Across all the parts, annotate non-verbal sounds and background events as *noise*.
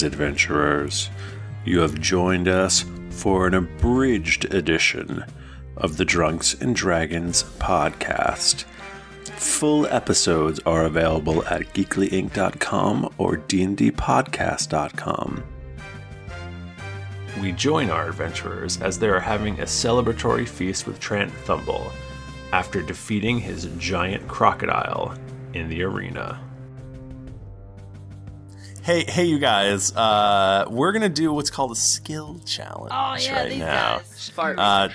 Greetings, adventurers. You have joined us for an abridged edition of the Drunks and Dragons podcast. Full episodes are available at geeklyinc.com or dndpodcast.com. We join our adventurers as they are having a celebratory feast with Trant Thumble after defeating his giant crocodile in the arena. Hey, hey, you guys! Uh, we're gonna do what's called a skill challenge Oh yeah, right these now. guys. Uh,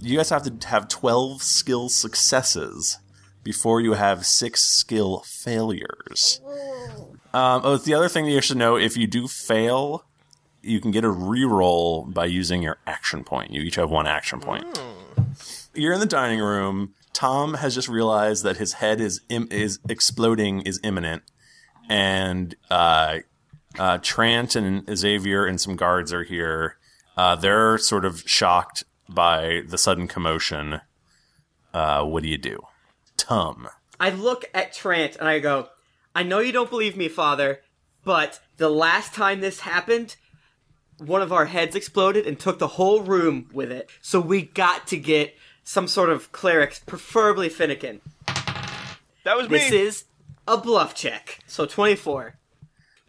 you guys have to have twelve skill successes before you have six skill failures. Um, oh, the other thing that you should know: if you do fail, you can get a reroll by using your action point. You each have one action point. You're in the dining room. Tom has just realized that his head is Im- is exploding is imminent, and uh, uh, Trant and Xavier and some guards are here. Uh, they're sort of shocked by the sudden commotion. Uh, what do you do, Tom? I look at Trant and I go, I know you don't believe me, father, but the last time this happened, one of our heads exploded and took the whole room with it. So we got to get some sort of clerics, preferably Finnegan. That was me. This is a bluff check. So 24.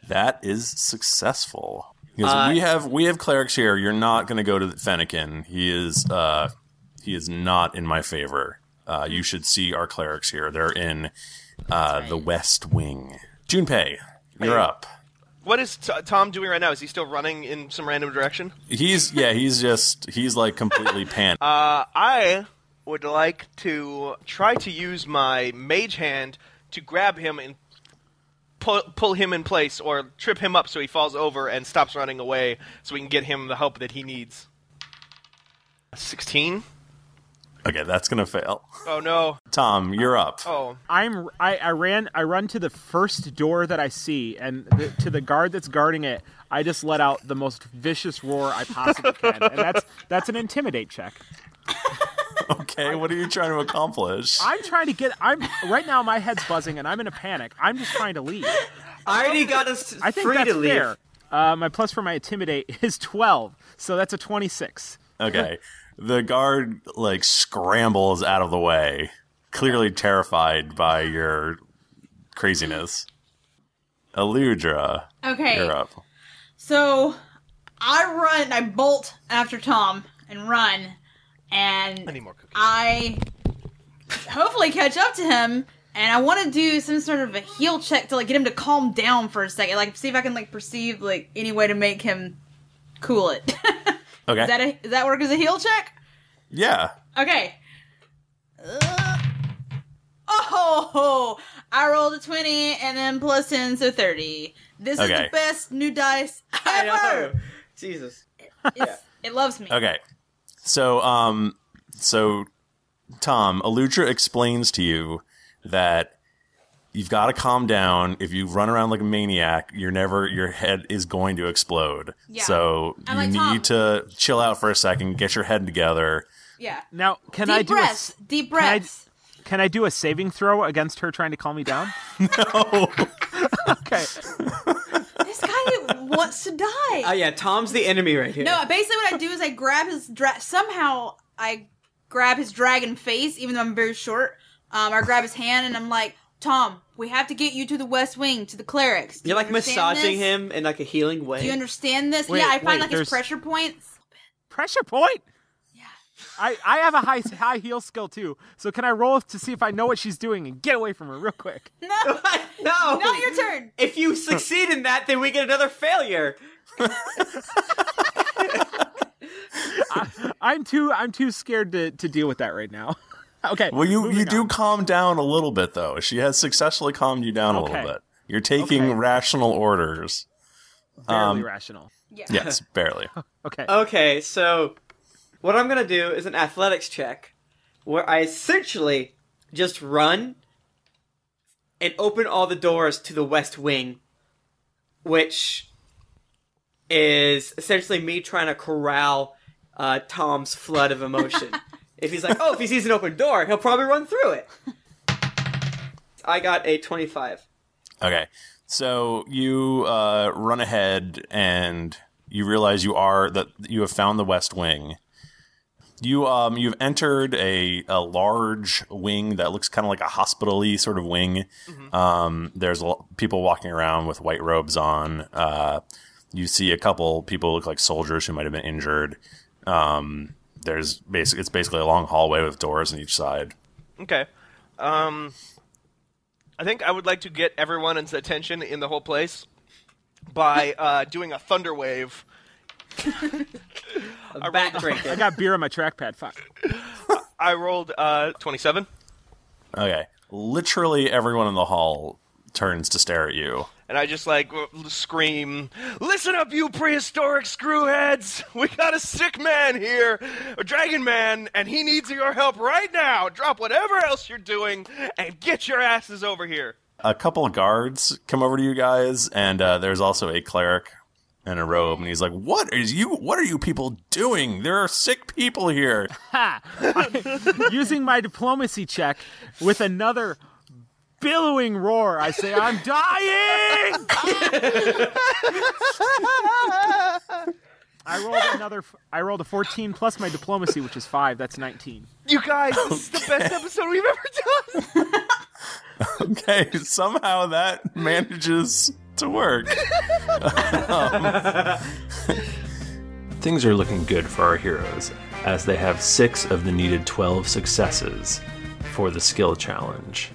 That is successful because Uh, we have we have clerics here. You're not going to go to Fennekin. He is uh, he is not in my favor. Uh, you should see our clerics here. They're in uh, the West Wing. Junpei, you're up. What is t- Tom doing right now? Is he still running in some random direction? He's yeah. He's just he's like completely *laughs* panicked. Uh, I would like to try to use my mage hand to grab him and pull, pull him in place or trip him up so he falls over and stops running away so we can get him the help that he needs. 16? okay, that's gonna fail. Oh no. Tom, you're up. Oh. I'm I, I ran I run to the first door that I see and the, to the guard that's guarding it. I just let out the most vicious roar I possibly *laughs* can, and that's that's an intimidate check. *laughs* Okay, what are you trying to accomplish? I'm trying to get. I'm right now. My head's buzzing, and I'm in a panic. I'm just trying to leave. I already got us I think free that's to leave. fair. Uh, my plus for my intimidate *laughs* is 12, so that's a 26. Okay. The guard like scrambles out of the way, clearly terrified by your craziness. Aludra, Okay. you're up. So I run, I bolt after Tom and run, and I need more cookies. I hopefully catch up to him. And I want to do some sort of a heal check to like get him to calm down for a second, like see if I can like perceive like any way to make him cool it. *laughs* Okay. Is that a, does that work as a heal check? yeah. Okay. Uh, oh, I rolled a 20 and then plus 10, so 30. This is the best new dice *laughs* I know. ever. Jesus. It's, it loves me. Okay. So, um, so Tom, Aludra explains to you that you've got to calm down. If you run around like a maniac, you're never, your head is going to explode. Yeah. So I'm you like, Tom. need to chill out for a second, get your head together. Yeah. Now, can Deep I do breaths. s- Deep can I- breaths. Can I do a saving throw against her trying to calm me down? *laughs* *laughs* No. Okay. This guy wants to die. Oh yeah, Tom's the enemy right here. no, basically what I do is I grab his dra- somehow I grab his dragon face, even though I'm very short. Um, I grab his hand and I'm like, Tom, we have to get you to the West Wing to the clerics. Do You're you like understand massaging this? him in like a healing way. Do you understand this? Wait, yeah, I find wait, like his pressure points. Pressure point. Yeah. I, I have a high high heal skill too, so can I roll to see if I know what she's doing and get away from her real quick? *laughs* No, no. not your turn. If you succeed in that, then we get another failure. *laughs* I'm too I'm too scared to, to deal with that right now. *laughs* okay. Well, you moving you do calm down a little bit though. She has successfully calmed you down a Okay. little bit. You're taking Okay. rational orders. barely um, rational. Yeah. Yes, barely. Okay. Okay, so what I'm gonna do is an athletics check where I essentially just run and open all the doors to the west wing, which is essentially me trying to corral uh, Tom's flood of emotion. *laughs* if he's like, oh, if he sees an open door, he'll probably run through it. I got a 25. Okay. So you uh, run ahead and you realize you are that you have found the West Wing. You um you've entered a, a large wing that looks kind of like a hospital-y sort of wing. Um, there's a, people walking around with white robes on. Uh, you see a couple people look like soldiers who might have been injured. Um, there's basic it's basically a long hallway with doors on each side. Okay. Um, I think I would like to get everyone's attention in the whole place by uh, doing a thunder wave. *laughs* A bat I drinking. got beer on my trackpad. Fuck. I rolled uh, 27, Okay. Literally everyone in the hall turns to stare at you. and I just like w- scream, "Listen up, you prehistoric screwheads! We got a sick man here, a dragon man, and he needs your help right now. Drop whatever else you're doing and get your asses over here." A couple of guards come over to you guys, and uh, there's also a cleric in a robe, and he's like, "What is you? What are you people doing? There are sick people here." *laughs* Ha! Using my diplomacy check with another billowing roar, I say, I'm dying! I rolled another. I rolled a 14 plus my diplomacy, which is five. That's 19. You guys, this is the best episode we've ever done. *laughs* Okay, somehow that manages to work. *laughs* Things are looking good for our heroes, as they have six of the needed 12 successes for the skill challenge.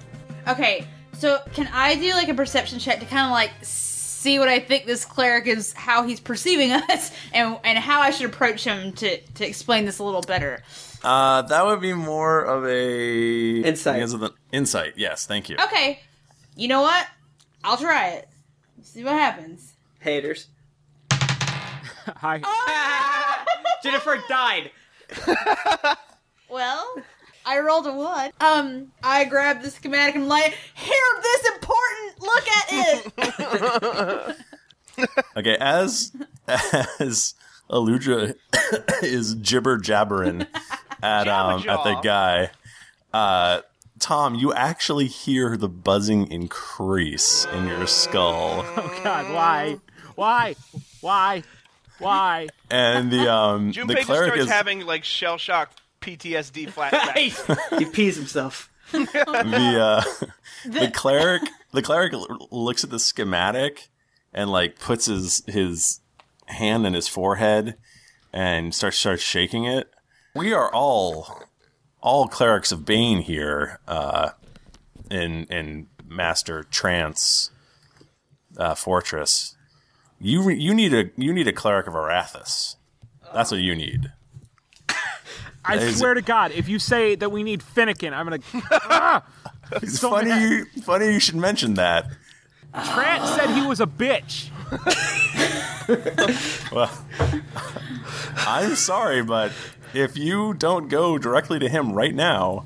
Okay, so can I do like a perception check to kind of like see what I think this cleric is, how he's perceiving *laughs* us, and and how I should approach him to to explain this a little better. Uh, that would be more of a Insight. because of the- insight. Yes, thank you. Okay, you know what? I'll try it. See what happens. Haters. *laughs* Hi. *laughs* Jennifer died. *laughs* Well, I rolled a one. Um, I grabbed the schematic and I'm like, here, this important. Look at it. Okay, as as Aludra *coughs* is jibber jabbering at um at the guy, uh, Tom, you actually hear the buzzing increase in your skull, *laughs* Oh God, why? Why? Why? Why? and the um Junpei the cleric starts is having like shell shock PTSD flashbacks. he pees himself. the uh *laughs* the cleric the cleric looks at the schematic and like puts his his hand in his forehead and starts starts shaking it. We are all all clerics of Bane here uh in in Master Trant's uh, Fortress. You re- you need a you need a cleric of Arathis. That's what you need. I Is swear to God, if you say that we need Finnegan, I'm gonna. *laughs* Ah! It's So funny mad. you funny you should mention that. Trent said he was a bitch. *laughs* Well, *laughs* I'm sorry, but if you don't go directly to him right now,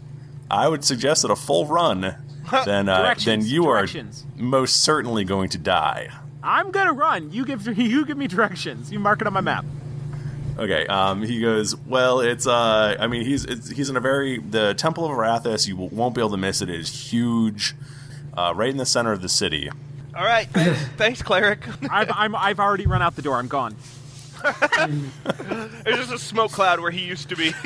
I would suggest that a full run, then uh, then you directions. are most certainly going to die. I'm gonna run. You give *laughs* you give me directions. You mark it on my map. Okay. Um, he goes. Well, it's. Uh, I mean, he's it's, he's in a very the Temple of Arathis. You won't be able to miss it. It is huge, uh, right in the center of the city. All right, thanks, thanks cleric. I've I'm, I've already run out the door. I'm gone. *laughs* There's just a smoke cloud where he used to be. *laughs*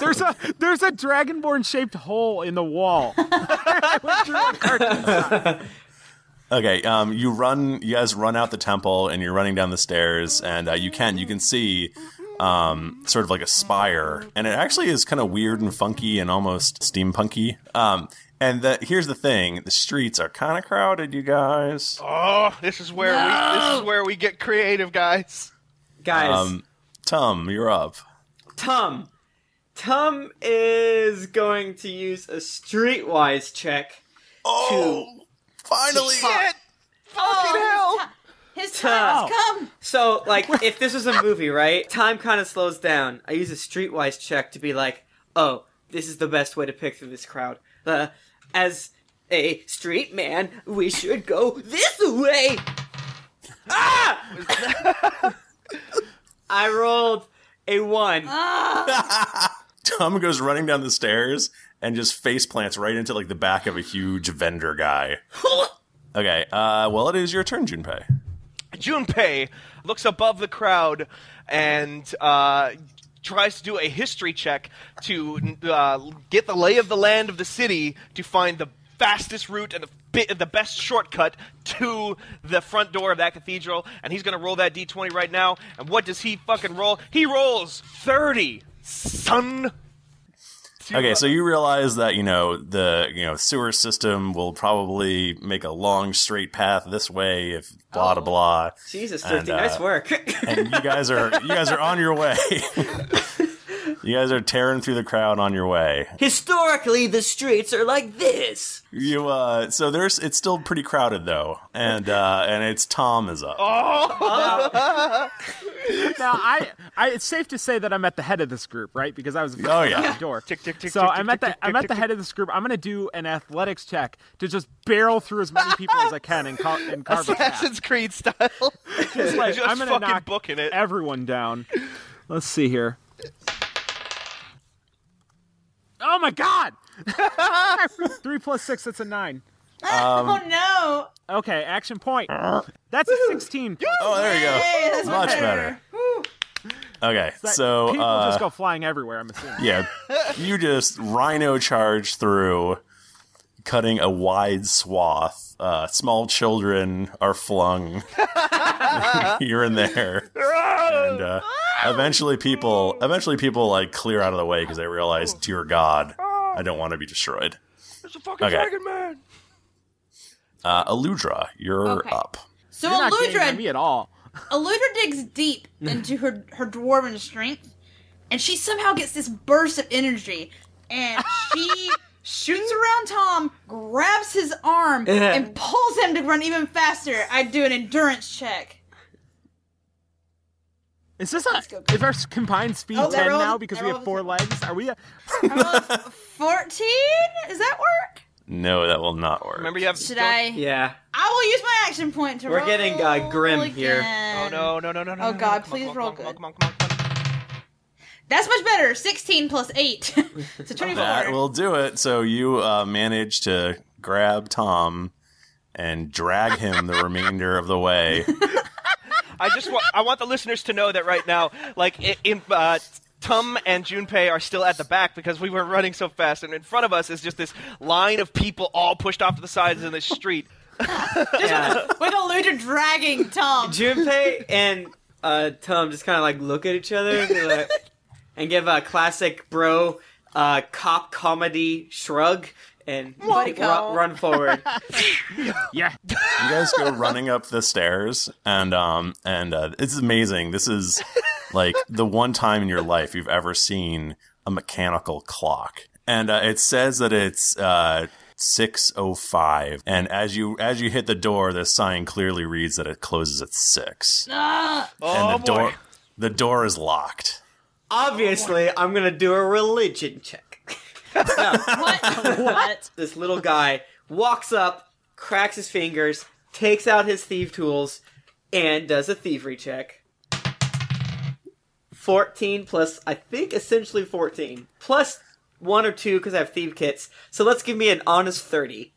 There's a there's a dragonborn shaped hole in the wall. I went through *laughs* a cartoon style. Okay, um, you run. You guys run out the temple, and you're running down the stairs, and uh, you can you can see um, sort of like a spire, and it actually is kind of weird and funky and almost steampunky. Um, and the, here's the thing: the streets are kind of crowded, you guys. oh, this is where we this is where we get creative, guys. Guys, Um, Tom, you're up. Tom. Tom is going to use a streetwise check. Oh, finally! Shit! Fucking hell! His time has Oh. come. So, like, *laughs* if this was a movie, right? Time kind of slows down. I use a streetwise check to be like, oh, this is the best way to pick through this crowd. Uh, as a street man, we should go this way. Ah! *laughs* I rolled a one. Ah! *laughs* Tom goes running down the stairs and just face plants right into like the back of a huge vendor guy. *laughs* Okay. Uh, well, it is your turn, Junpei. Junpei looks above the crowd and uh, tries to do a history check to uh, get the lay of the land of the city to find the fastest route and the, the best shortcut to the front door of that cathedral. And he's going to roll that d20 right now. And what does he fucking roll? He rolls 30, son. Okay, so you realize that you know the you know sewer system will probably make a long straight path this way if blah blah blah. Jesus, And, Thrifty, uh, nice work. and you guys are you guys are on your way. *laughs* you guys are tearing through the crowd on your way. Historically, the streets are like this. You uh so there's it's still pretty crowded though. And uh and it's Tom is up. *laughs* *laughs* Now, I, I, it's safe to say that I'm at the head of this group, right? Because I was Oh, yeah. the door. Tick, tick, tick, so tick, I'm at the tick, I'm tick, at the tick. head of this group. I'm gonna do an athletics check to just barrel through as many people as I can and, car- and carve a path. Assassin's Creed style. Just like *laughs* just I'm gonna fucking knock booking it. everyone down. Let's see here. Oh my god! *laughs* Three plus six, that's a nine. *laughs* oh no! Okay, action point. That's a sixteen. Oh, there you go. Hey, that's Much much better. Woo. Okay. that- So people uh just go flying everywhere. I'm assuming. yeah, you just rhino charge through cutting a wide swath. Uh small children are flung *laughs* here and there. And uh eventually people eventually people like clear out of the way because they realize, dear God, I don't want to be destroyed. It's a fucking Okay. dragon man. Uh Aludra, you're Okay. up. So You're not getting at Aludra, me at all. *laughs* Aludra digs deep *laughs* into her her dwarven strength, and she somehow gets this burst of energy, and she *laughs* shoots around Tom, grabs his arm, and pulls him to run even faster. I do an endurance check. Is this a? go. Is our combined speed Oh, ten rolls- now because we have four legs? Are we? A, I rolled Fourteen? Does that work? No, that will not work. Remember you have. Should don't- I? Yeah. I will use my action point to roll. We're roll getting, uh, grim here. Oh no no no no no! Oh, no, God, no. Please on, roll come on, good. Come on, come on, come on, come on. That's much better. Sixteen plus eight, It's *laughs* so *laughs* twenty-four. That will do it. So you uh, manage to grab Tom and drag him the remainder of the way. *laughs* I just want I want the listeners to know that right now, like i- in uh, Tum and Junpei are still at the back because we were running so fast, and in front of us is just this line of people all pushed off to the sides in the street. *laughs* yeah. with Aludra dragging Tom. Junpei and uh, Tom just kind of like look at each other and, like- *laughs* and give a classic bro uh, cop comedy shrug and Buddy ru- cop. run forward. *laughs* yeah. You guys go running up the stairs, and um, and uh, it's amazing. This is like the one time in your life you've ever seen a mechanical clock, and uh, it says that it's uh. 605 and as you as you hit the door the sign clearly reads that it closes at 6 Ah, Oh and the boy! door the door is locked Obviously, I'm gonna do a religion check. *laughs* what? what? This little guy walks up, cracks his fingers, takes out his thief tools, and does a thievery check. 14 plus, I think essentially 14. Plus one or two because I have thief kits. So let's give me an honest 30.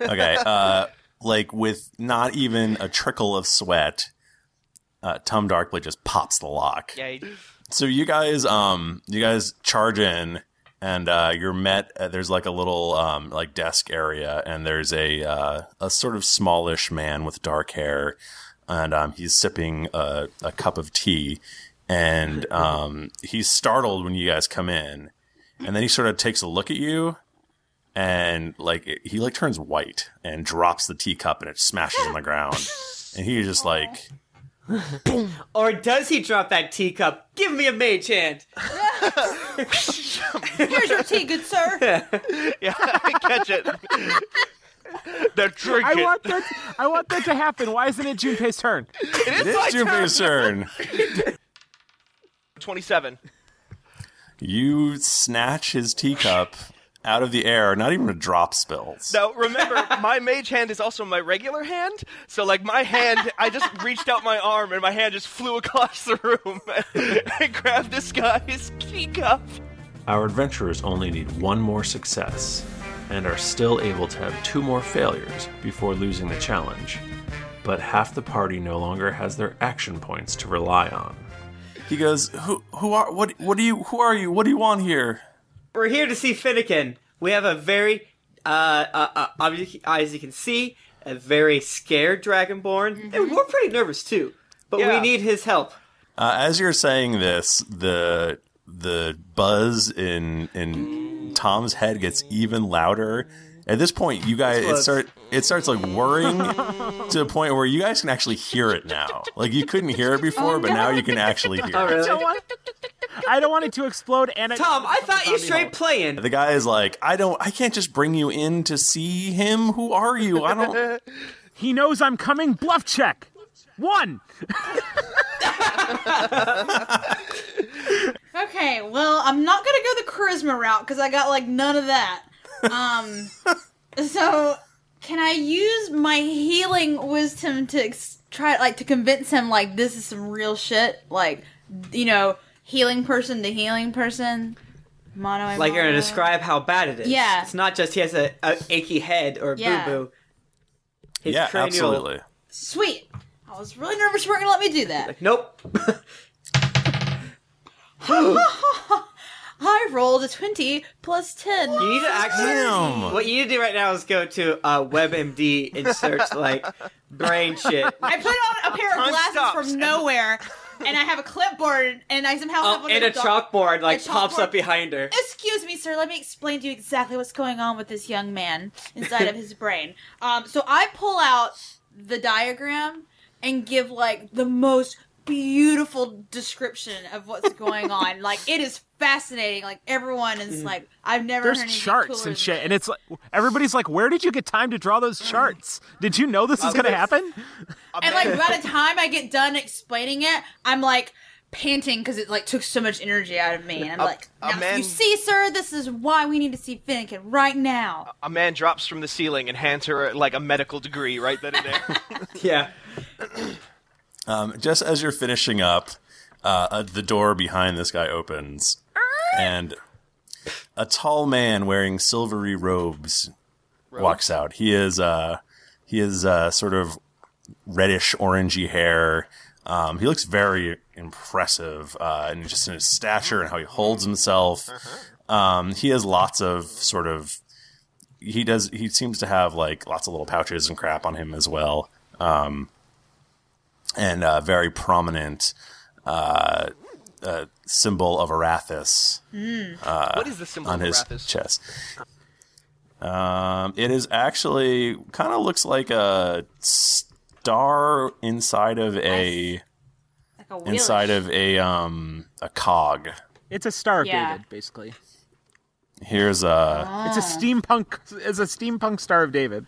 Okay, uh, like with not even a trickle of sweat, uh, Tom Darkblade just pops the lock. Yeah, he- So you guys, um, you guys charge in, and uh, you're met. Uh, there's like a little um, like desk area, and there's a uh, a sort of smallish man with dark hair, and um, he's sipping a, a cup of tea, and *laughs* um, he's startled when you guys come in, and then he sort of takes a look at you, and like it- he like turns white and drops the teacup, and it smashes on the ground, and he's just like. *laughs* Or does he drop that teacup? Give me a mage hand. *laughs* *laughs* Here's your tea, good sir. *laughs* yeah, I catch it. *laughs* They're drinking. I want that. I want that to happen. Why isn't it Junpei's turn? it It is my is Junpei's turn. Twenty-seven. You snatch his teacup out of the air, not even a drop spills. Now remember, *laughs* my mage hand is also my regular hand. So like my hand, I just *laughs* reached out my arm and my hand just flew across the room *laughs* and grabbed this guy's teacup. Our adventurers only need one more success, and are still able to have two more failures before losing the challenge. But half the party no longer has their action points to rely on. He goes, "Who? Who are? What? What do you? Who are you? What do you want here?" We're here to see Finnegan. We have a very, uh, uh, uh obviously, as you can see, a very scared Dragonborn, and we're pretty nervous too. But Yeah. we need his help. Uh, as you're saying this, the the buzz in in Tom's head gets even louder. At this point, you guys it was- start it starts like whirring *laughs* to a point where you guys can actually hear it now. Like you couldn't hear it before, but now you can actually *laughs* hear Oh, it. really? I don't want, I don't want it to explode. And I, Tom, I thought you straight playing. The guy is like, I don't, I can't just bring you in to see him. Who are you? I don't. *laughs* He knows I'm coming. Bluff check. One. Okay, well, I'm not gonna go the charisma route because I got like none of that. Um, *laughs* so can I use my healing wisdom to ex- try like to convince him like this is some real shit? Like, you know, healing person to healing person. Mono. and Like you're gonna describe how bad it is. Yeah. It's not just he has a, a achy head or Yeah. boo boo. His yeah, cranial- absolutely. Sweet. I was really nervous you weren't gonna let me do that. Nope. *laughs* I rolled a twenty plus ten. You need to actually. Damn. What you need to do right now is go to uh, WebMD and search like brain shit. I put on a pair of Time glasses from nowhere, *laughs* and I have a clipboard, and I somehow have Oh, like and a chalkboard like a pops up behind her. Excuse me, sir. Let me explain to you exactly what's going on with this young man inside of his brain. Um, so I pull out the diagram and give like the most beautiful description of what's going on. *laughs* like it is fascinating. Like everyone is mm. like, I've never There's heard anything charts and shit, and it's like everybody's like, "Where did you get time to draw those charts? Did you know this is gonna happen?" *laughs* and like by the time I get done explaining it, I'm like panting because it like took so much energy out of me, and I'm A- like, a now, man- you see, sir, this is why we need to see Finnegan right now. A man drops from the ceiling and hands her like a medical degree right then and there. *laughs* Yeah. *clears throat* Um, just as you're finishing up, uh, uh, the door behind this guy opens, and a tall man wearing silvery robes walks out. He is uh, he is uh, sort of reddish orangey hair. Um, he looks very impressive, uh, and just in his stature and how he holds himself. Um, he has lots of sort of he does he seems to have like lots of little pouches and crap on him as well. Um, and a very prominent uh, uh, symbol of Arathis what is the symbol on of his Arathis? chest. Um, it is actually kind of looks like a star inside of a Like a inside of a um a cog. It's a Star Yeah. David, basically. Here's a It's a steampunk. It's a steampunk Star of David.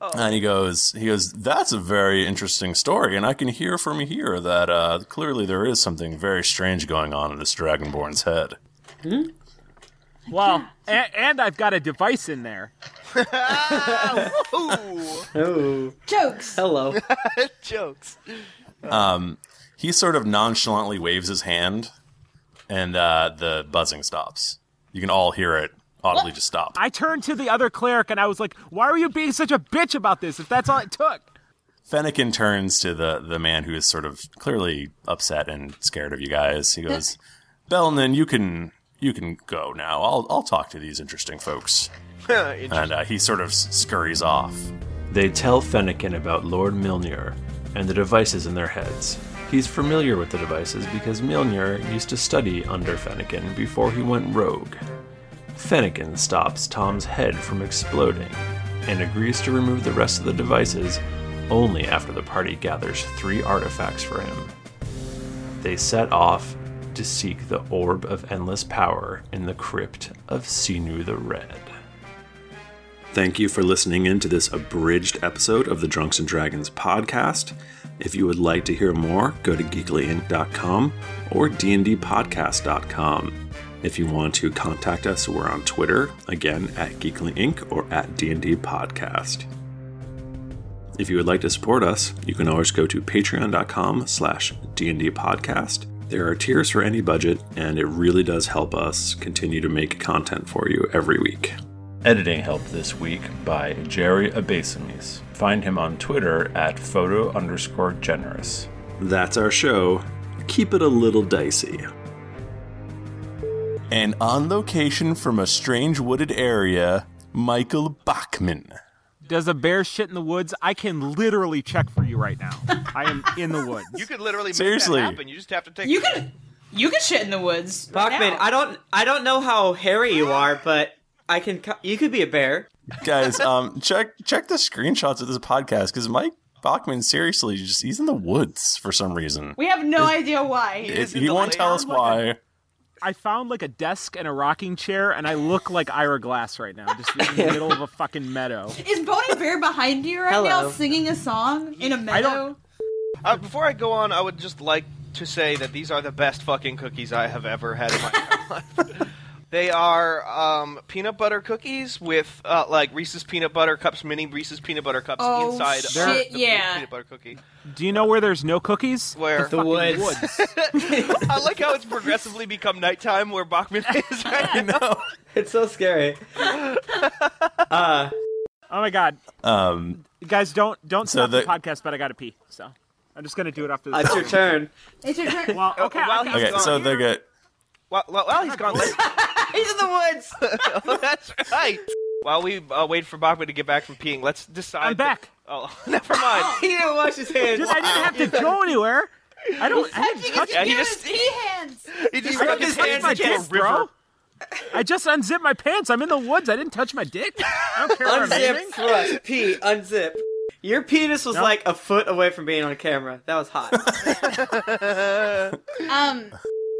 And he goes he goes that's a very interesting story and I can hear from here that uh, clearly there is something very strange going on in this dragonborn's head. Well, and, and I've got a device in there. *laughs* Ooh, Oh. jokes. Hello. *laughs* jokes. he sort of nonchalantly waves his hand, and uh, the buzzing stops. You can all hear it audibly just stop. I turned to the other cleric and I was like, "Why are you being such a bitch about this? If that's all it took." Fennekin turns to the, the man who is sort of clearly upset and scared of you guys. He goes, *laughs* Belnan, you can you can go now. I'll I'll talk to these interesting folks. *laughs* And uh, he sort of scurries off. They tell Fennekin about Lord Milnir and the devices in their heads. He's familiar with the devices because Milnir used to study under Fennekin before he went rogue. Fennekin stops Tom's head from exploding and agrees to remove the rest of the devices only after the party gathers three artifacts for him. They set off to seek the Orb of Endless Power in the crypt of Sinu the Red. Thank you for listening in to this abridged episode of the Drunks and Dragons podcast. If you would like to hear more, go to geeklyinc.com or dndpodcast.com. If you want to contact us, we're on Twitter, again at Geekly Inc. or at DND Podcast. If you would like to support us, you can always go to patreon.com slash DND Podcast. There are tiers for any budget, and it really does help us continue to make content for you every week. Editing help this week by Jerry Abasimis. Find him on Twitter at photo underscore generous. That's our show. Keep it a little dicey. And on location from a strange wooded area, Michael Bachman. Does a bear shit in the woods? I can literally check for you right now. I am in the woods. You could literally make Seriously. that happen. You just have to take. You can you can shit in the woods. right Bachman, now. I don't, I don't know how hairy you are, but I can. co- You could be a bear. Guys, um, check check the screenshots of this podcast because Mike Bachman seriously just he's in the woods for some reason. We have no idea why. He It- is in he the won't tell us why. I found like a desk and a rocking chair, and I look like Ira Glass right now, just in the middle of a fucking meadow. Is Bonnie Bear behind you right Hello. now singing a song in a meadow? don't- Uh, before I go on, I would just like to say that these are the best fucking cookies I have ever had in my *laughs* life. They are um, peanut butter cookies with uh, like Reese's peanut butter cups, mini Reese's peanut butter cups Oh, inside shit, of the yeah. peanut butter cookie. Do you know where there's no cookies? Where The woods. *laughs* *laughs* I like how it's progressively become nighttime where Bachman *laughs* is right now. It's so scary. uh, Oh my god, Um, guys, don't don't So stop the, the- podcast. But I gotta pee, so I'm just gonna do it after this. it's your turn. It's your turn. well, okay. While he's okay, gone. so they get Well, well, well, he's gone. Let's, He's in the woods. *laughs* oh, that's right. While we uh, wait for Bachman to get back from peeing, let's decide. I'm back. Oh, *laughs* never mind. *laughs* he didn't wash his hands. Dude, I didn't have to go anywhere. I don't. I didn't touch. Yeah, he He just- his pee hands. He just He rubbed his hands my in dick, his bro. I just unzipped my pants. I'm in the woods. I didn't touch my dick. I don't care I'm Unzip, aiming. thrust, pee, unzip. Your penis was No. like a foot away from being on camera. That was hot. Um,